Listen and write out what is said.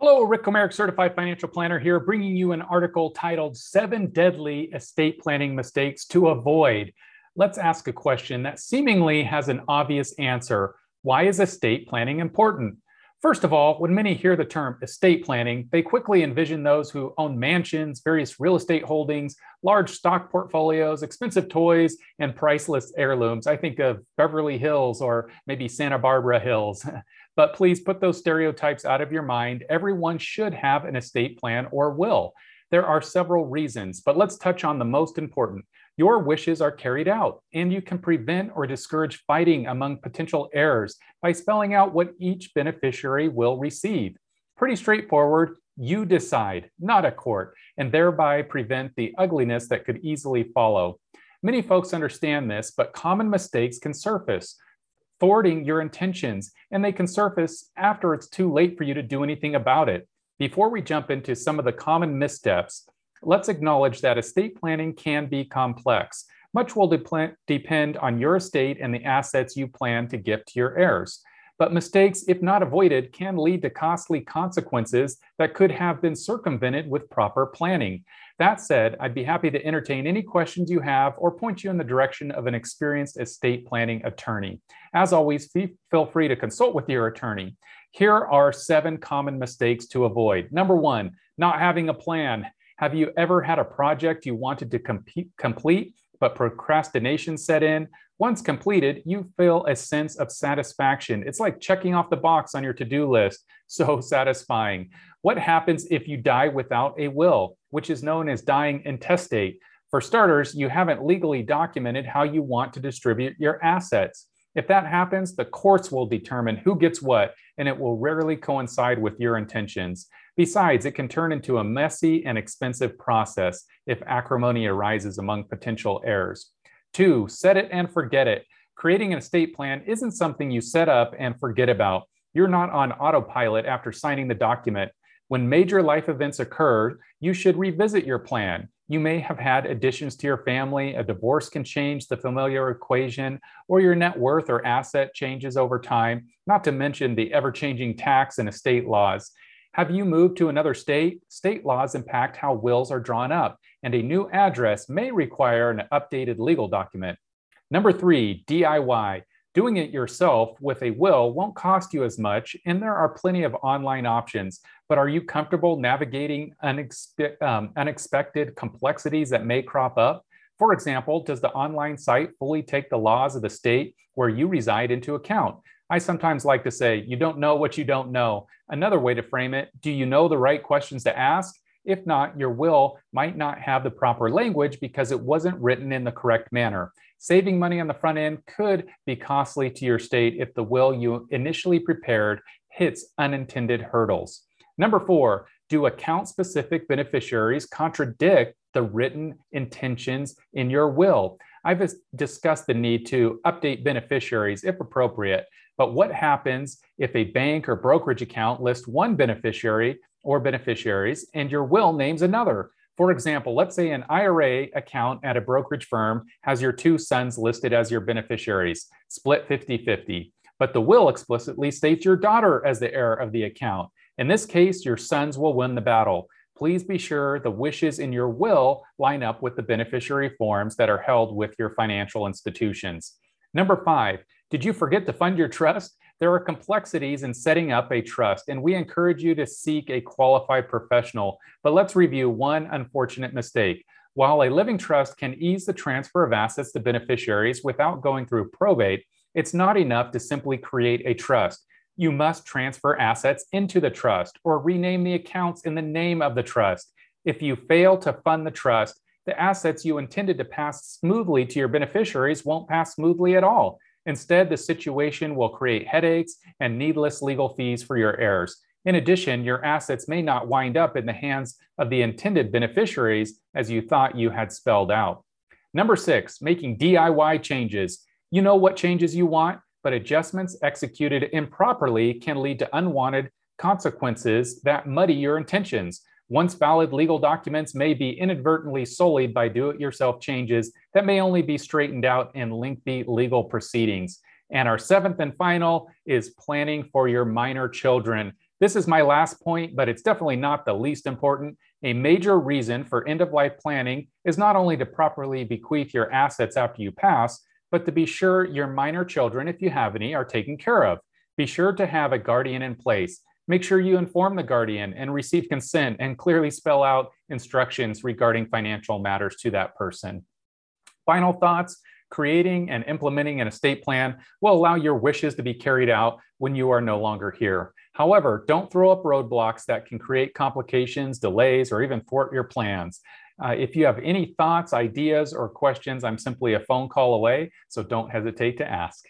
Hello, Rick Comerick, certified financial planner here, bringing you an article titled Seven Deadly Estate Planning Mistakes to Avoid. Let's ask a question that seemingly has an obvious answer. Why is estate planning important? First of all, when many hear the term estate planning, they quickly envision those who own mansions, various real estate holdings, large stock portfolios, expensive toys, and priceless heirlooms. I think of Beverly Hills or maybe Santa Barbara Hills. But please put those stereotypes out of your mind. Everyone should have an estate plan or will. There are several reasons, but let's touch on the most important. Your wishes are carried out, and you can prevent or discourage fighting among potential heirs by spelling out what each beneficiary will receive. Pretty straightforward. You decide, not a court, and thereby prevent the ugliness that could easily follow. Many folks understand this, but common mistakes can surface thwarting your intentions, and they can surface after it's too late for you to do anything about it. Before we jump into some of the common missteps, let's acknowledge that estate planning can be complex. Much will de- depend on your estate and the assets you plan to gift to your heirs. But mistakes, if not avoided, can lead to costly consequences that could have been circumvented with proper planning. That said, I'd be happy to entertain any questions you have or point you in the direction of an experienced estate planning attorney. As always, feel free to consult with your attorney. Here are seven common mistakes to avoid. Number one, not having a plan. Have you ever had a project you wanted to compete, complete, but procrastination set in? Once completed, you feel a sense of satisfaction. It's like checking off the box on your to do list. So satisfying. What happens if you die without a will, which is known as dying intestate? For starters, you haven't legally documented how you want to distribute your assets. If that happens, the courts will determine who gets what, and it will rarely coincide with your intentions. Besides, it can turn into a messy and expensive process if acrimony arises among potential heirs. Two, set it and forget it. Creating an estate plan isn't something you set up and forget about. You're not on autopilot after signing the document. When major life events occur, you should revisit your plan. You may have had additions to your family, a divorce can change the familiar equation, or your net worth or asset changes over time, not to mention the ever changing tax and estate laws. Have you moved to another state? State laws impact how wills are drawn up, and a new address may require an updated legal document. Number three, DIY. Doing it yourself with a will won't cost you as much, and there are plenty of online options. But are you comfortable navigating unexpe- um, unexpected complexities that may crop up? For example, does the online site fully take the laws of the state where you reside into account? I sometimes like to say, you don't know what you don't know. Another way to frame it, do you know the right questions to ask? If not, your will might not have the proper language because it wasn't written in the correct manner. Saving money on the front end could be costly to your state if the will you initially prepared hits unintended hurdles. Number four, do account specific beneficiaries contradict the written intentions in your will? I've discussed the need to update beneficiaries if appropriate, but what happens if a bank or brokerage account lists one beneficiary or beneficiaries and your will names another? For example, let's say an IRA account at a brokerage firm has your two sons listed as your beneficiaries, split 50 50, but the will explicitly states your daughter as the heir of the account. In this case, your sons will win the battle. Please be sure the wishes in your will line up with the beneficiary forms that are held with your financial institutions. Number five, did you forget to fund your trust? There are complexities in setting up a trust, and we encourage you to seek a qualified professional. But let's review one unfortunate mistake. While a living trust can ease the transfer of assets to beneficiaries without going through probate, it's not enough to simply create a trust. You must transfer assets into the trust or rename the accounts in the name of the trust. If you fail to fund the trust, the assets you intended to pass smoothly to your beneficiaries won't pass smoothly at all. Instead, the situation will create headaches and needless legal fees for your heirs. In addition, your assets may not wind up in the hands of the intended beneficiaries as you thought you had spelled out. Number six, making DIY changes. You know what changes you want, but adjustments executed improperly can lead to unwanted consequences that muddy your intentions. Once valid legal documents may be inadvertently sullied by do it yourself changes that may only be straightened out in lengthy legal proceedings. And our seventh and final is planning for your minor children. This is my last point, but it's definitely not the least important. A major reason for end of life planning is not only to properly bequeath your assets after you pass, but to be sure your minor children, if you have any, are taken care of. Be sure to have a guardian in place. Make sure you inform the guardian and receive consent and clearly spell out instructions regarding financial matters to that person. Final thoughts creating and implementing an estate plan will allow your wishes to be carried out when you are no longer here. However, don't throw up roadblocks that can create complications, delays, or even thwart your plans. Uh, if you have any thoughts, ideas, or questions, I'm simply a phone call away, so don't hesitate to ask.